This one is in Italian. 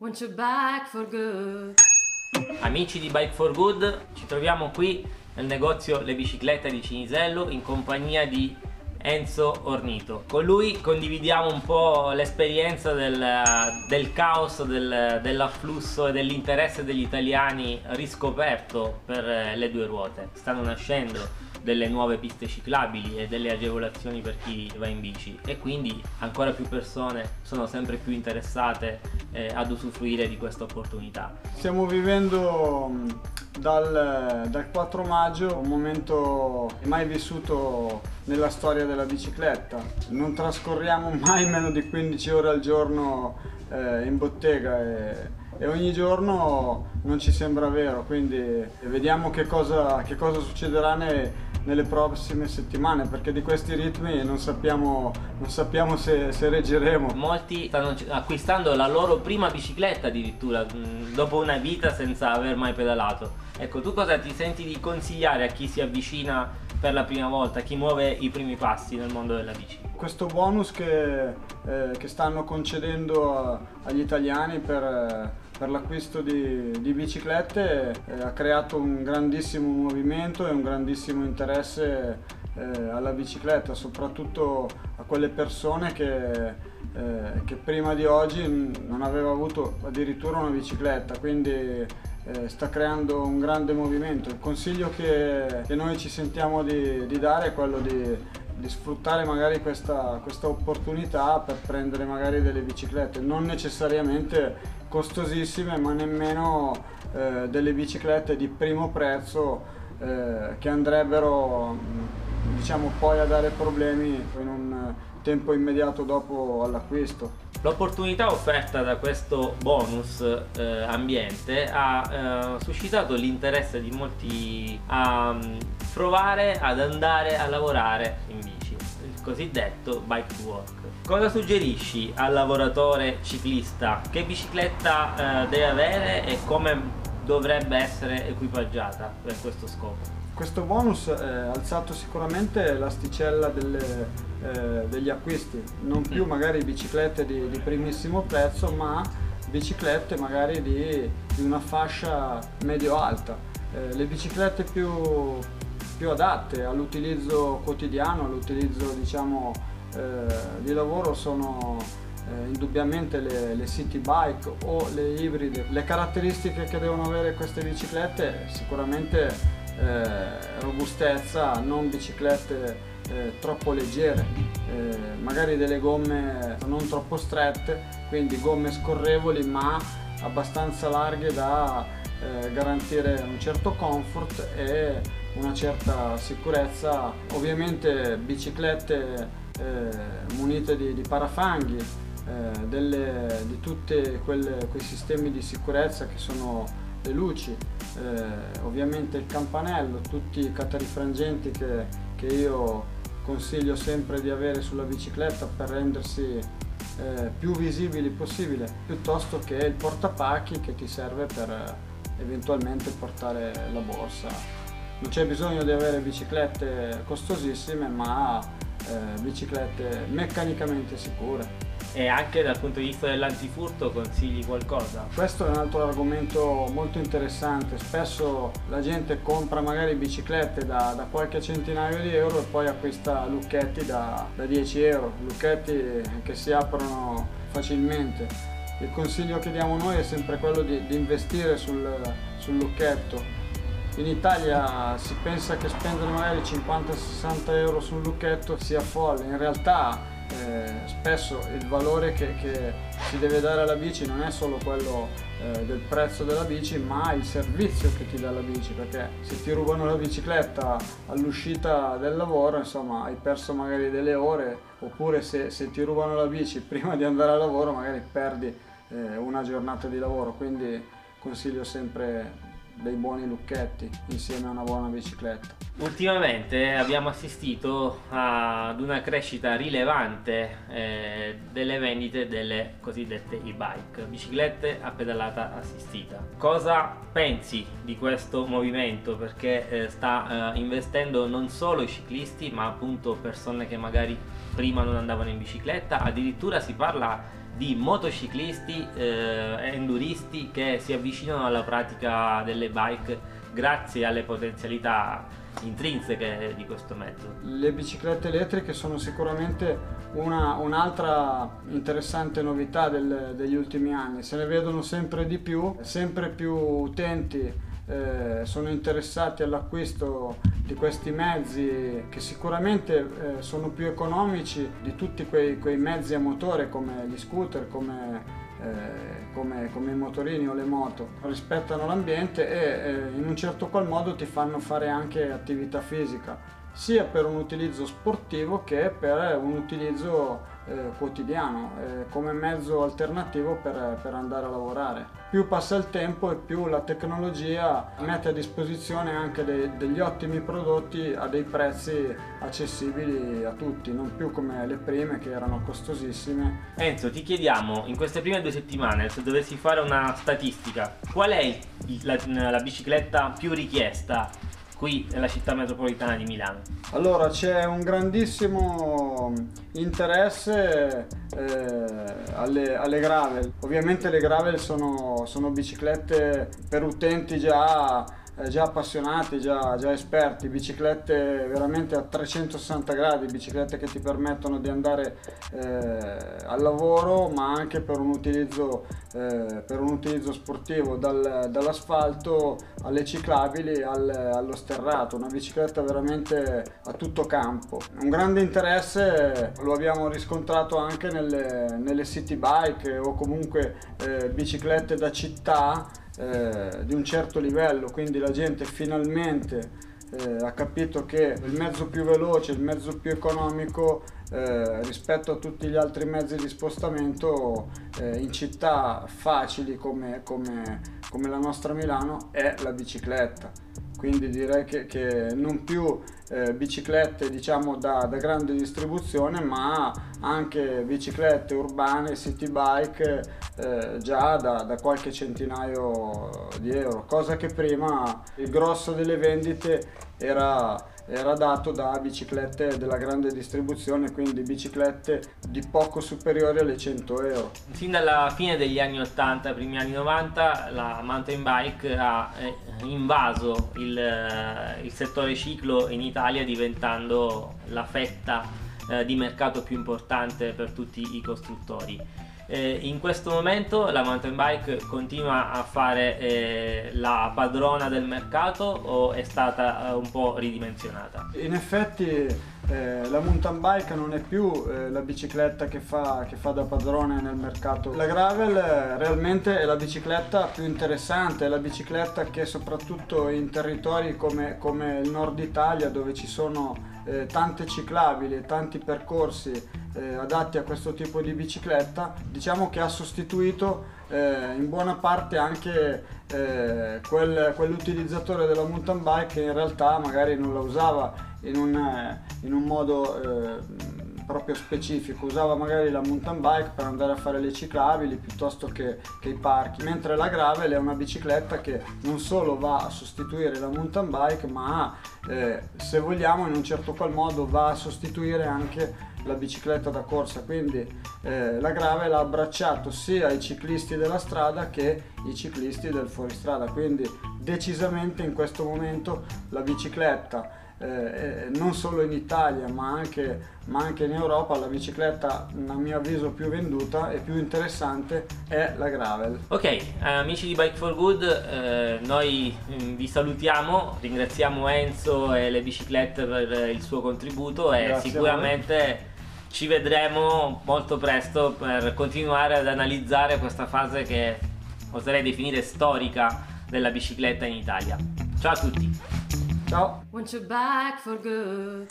Want you back for good. Amici di Bike for Good, ci troviamo qui nel negozio Le Biciclette di Cinisello in compagnia di Enzo Ornito. Con lui condividiamo un po' l'esperienza del, del caos, del, dell'afflusso e dell'interesse degli italiani riscoperto per le due ruote. Stanno nascendo delle nuove piste ciclabili e delle agevolazioni per chi va in bici e quindi ancora più persone sono sempre più interessate eh, ad usufruire di questa opportunità. Stiamo vivendo dal, dal 4 maggio un momento mai vissuto nella storia della bicicletta. Non trascorriamo mai meno di 15 ore al giorno eh, in bottega e, e, ogni giorno non ci sembra vero, quindi vediamo che cosa, che cosa succederà nei, nelle prossime settimane perché di questi ritmi non sappiamo, non sappiamo se, se, reggeremo. Molti stanno acquistando la loro prima bicicletta addirittura dopo una vita senza aver mai pedalato. Ecco, tu cosa ti senti di consigliare a chi si avvicina per la prima volta, chi muove i primi passi nel mondo della bici? Questo bonus che, eh, che stanno concedendo a, agli italiani per, per l'acquisto di, di, biciclette eh, ha creato un grandissimo movimento e un grandissimo interesse eh, alla bicicletta, soprattutto a quelle persone che, eh, che prima di oggi non aveva avuto addirittura una bicicletta, quindi eh, sta creando un grande movimento. Il consiglio che, che noi ci sentiamo di, di, dare è quello di, di sfruttare magari questa, questa, opportunità per prendere magari delle biciclette, non necessariamente costosissime ma nemmeno eh, delle biciclette di primo prezzo eh, che andrebbero diciamo poi a dare problemi in un tempo immediato dopo l'acquisto. L'opportunità offerta da questo bonus eh, ambiente ha eh, suscitato l'interesse di molti a um, provare ad andare a lavorare in bici, cosiddetto bike to work. Cosa suggerisci al lavoratore ciclista? Che bicicletta eh, deve avere e come dovrebbe essere equipaggiata per questo scopo? Questo bonus ha alzato sicuramente l'asticella delle, eh, degli acquisti, non più mm. magari biciclette di, di primissimo prezzo, ma biciclette magari di, di una fascia medio-alta. Eh, le biciclette più, più adatte all'utilizzo quotidiano, all'utilizzo diciamo, eh, di lavoro sono eh, indubbiamente le, le, city bike o le ibride. Le caratteristiche che devono avere queste biciclette sicuramente eh, robustezza, non biciclette eh, troppo leggere, eh, magari delle gomme non troppo strette, quindi gomme scorrevoli ma abbastanza larghe da eh, garantire un certo comfort e una certa sicurezza. Ovviamente biciclette eh, munite di, di parafanghi, eh, delle, di tutti quei sistemi di sicurezza che sono le luci, eh, ovviamente il campanello, tutti i catarifrangenti che, che, io consiglio sempre di avere sulla bicicletta per rendersi eh, più visibili possibile, piuttosto che il portapacchi che ti serve per eh, eventualmente portare la borsa. Non c'è bisogno di avere biciclette costosissime, ma eh, biciclette meccanicamente sicure e anche dal punto di vista dell'antifurto consigli qualcosa? Questo è un altro argomento molto interessante, spesso la gente compra magari biciclette da, da qualche centinaio di euro e poi acquista lucchetti da, da 10 euro, lucchetti che si aprono facilmente. Il consiglio che diamo noi è sempre quello di, di investire sul, sul lucchetto. In Italia si pensa che spendere magari 50-60 euro sul lucchetto sia folle, in realtà eh, spesso il valore che, che, si deve dare alla bici non è solo quello eh, del prezzo della bici ma il servizio che ti dà la bici perché se ti rubano la bicicletta all'uscita del lavoro insomma hai perso magari delle ore oppure se, se ti rubano la bici prima di andare al lavoro magari perdi eh, una giornata di lavoro. Quindi consiglio sempre dei buoni lucchetti insieme a una buona bicicletta. Ultimamente abbiamo assistito ad una crescita rilevante eh, delle vendite delle cosiddette e-bike, biciclette a pedalata assistita. Cosa pensi di questo movimento? Perché eh, sta eh, investendo non solo i ciclisti ma appunto persone che magari prima non andavano in bicicletta, addirittura si parla di motociclisti eh, enduristi che si avvicinano alla pratica delle bike grazie alle potenzialità intrinseche di questo mezzo. Le biciclette elettriche sono sicuramente una, un'altra interessante novità del, degli ultimi anni, se ne vedono sempre di più, sempre più utenti eh, sono interessati all'acquisto di questi mezzi che sicuramente eh, sono più economici di tutti quei, quei, mezzi a motore come gli scooter, come, eh, come, come, i motorini o le moto. Rispettano l'ambiente e eh, in un certo qual modo ti fanno fare anche attività fisica sia per un utilizzo sportivo che per un utilizzo eh, quotidiano, eh, come mezzo alternativo per, per, andare a lavorare. Più passa il tempo e più la tecnologia mette a disposizione anche dei, degli ottimi prodotti a dei prezzi accessibili a tutti, non più come le prime che erano costosissime. Enzo, ti chiediamo, in queste prime due settimane, se dovessi fare una statistica, qual è la, la bicicletta più richiesta qui nella città metropolitana di Milano? Allora c'è un grandissimo interesse eh, alle, alle, gravel. Ovviamente le gravel sono, sono biciclette per utenti già già appassionati, già, già, esperti, biciclette veramente a 360 gradi, biciclette che ti permettono di andare eh, al lavoro ma anche per un utilizzo, eh, per un utilizzo sportivo, dal, dall'asfalto alle ciclabili al, allo sterrato, una bicicletta veramente a tutto campo. Un grande interesse lo abbiamo riscontrato anche nelle, nelle city bike o comunque eh, biciclette da città eh, di un certo livello, quindi la gente finalmente eh, ha capito che il mezzo più veloce, il mezzo più economico eh, rispetto a tutti gli altri mezzi di spostamento eh, in città facili come, come, come la nostra Milano è la bicicletta quindi direi che, che non più eh, biciclette diciamo da, da, grande distribuzione ma anche biciclette urbane, city bike eh, già da, da, qualche centinaio di euro, cosa che prima il grosso delle vendite era era dato da biciclette della grande distribuzione, quindi biciclette di poco superiori alle 100 euro. Fin dalla fine degli anni 80, primi anni 90, la mountain bike ha eh, invaso il, eh, il settore ciclo in Italia diventando la fetta eh, di mercato più importante per tutti i costruttori. Eh, in questo momento la mountain bike continua a fare eh, la padrona del mercato o è stata eh, un po' ridimensionata? In effetti eh, la mountain bike non è più eh, la bicicletta che fa, che fa, da padrone nel mercato. La gravel realmente è la bicicletta più interessante, è la bicicletta che soprattutto in territori come, come il nord Italia dove ci sono tante ciclabili, tanti percorsi eh, adatti a questo tipo di bicicletta, diciamo che ha sostituito eh, in buona parte anche eh, quel, quell'utilizzatore della mountain bike che in realtà magari non la usava in un, eh, in un modo eh, proprio specifico, usava magari la mountain bike per andare a fare le ciclabili piuttosto che, che, i parchi, mentre la gravel è una bicicletta che non solo va a sostituire la mountain bike, ma eh, se vogliamo in un certo qual modo va a sostituire anche la bicicletta da corsa, quindi eh, la gravel ha abbracciato sia i ciclisti della strada che i ciclisti del fuoristrada, quindi decisamente in questo momento la bicicletta eh, non solo in Italia ma anche, ma anche, in Europa la bicicletta a mio avviso più venduta e più interessante è la gravel. Ok amici di Bike for Good eh, noi mm, vi salutiamo, ringraziamo Enzo e le biciclette per il suo contributo e Grazie sicuramente ci vedremo molto presto per continuare ad analizzare questa fase che oserei definire storica della bicicletta in Italia. Ciao a tutti! Ciao! Want you back for good.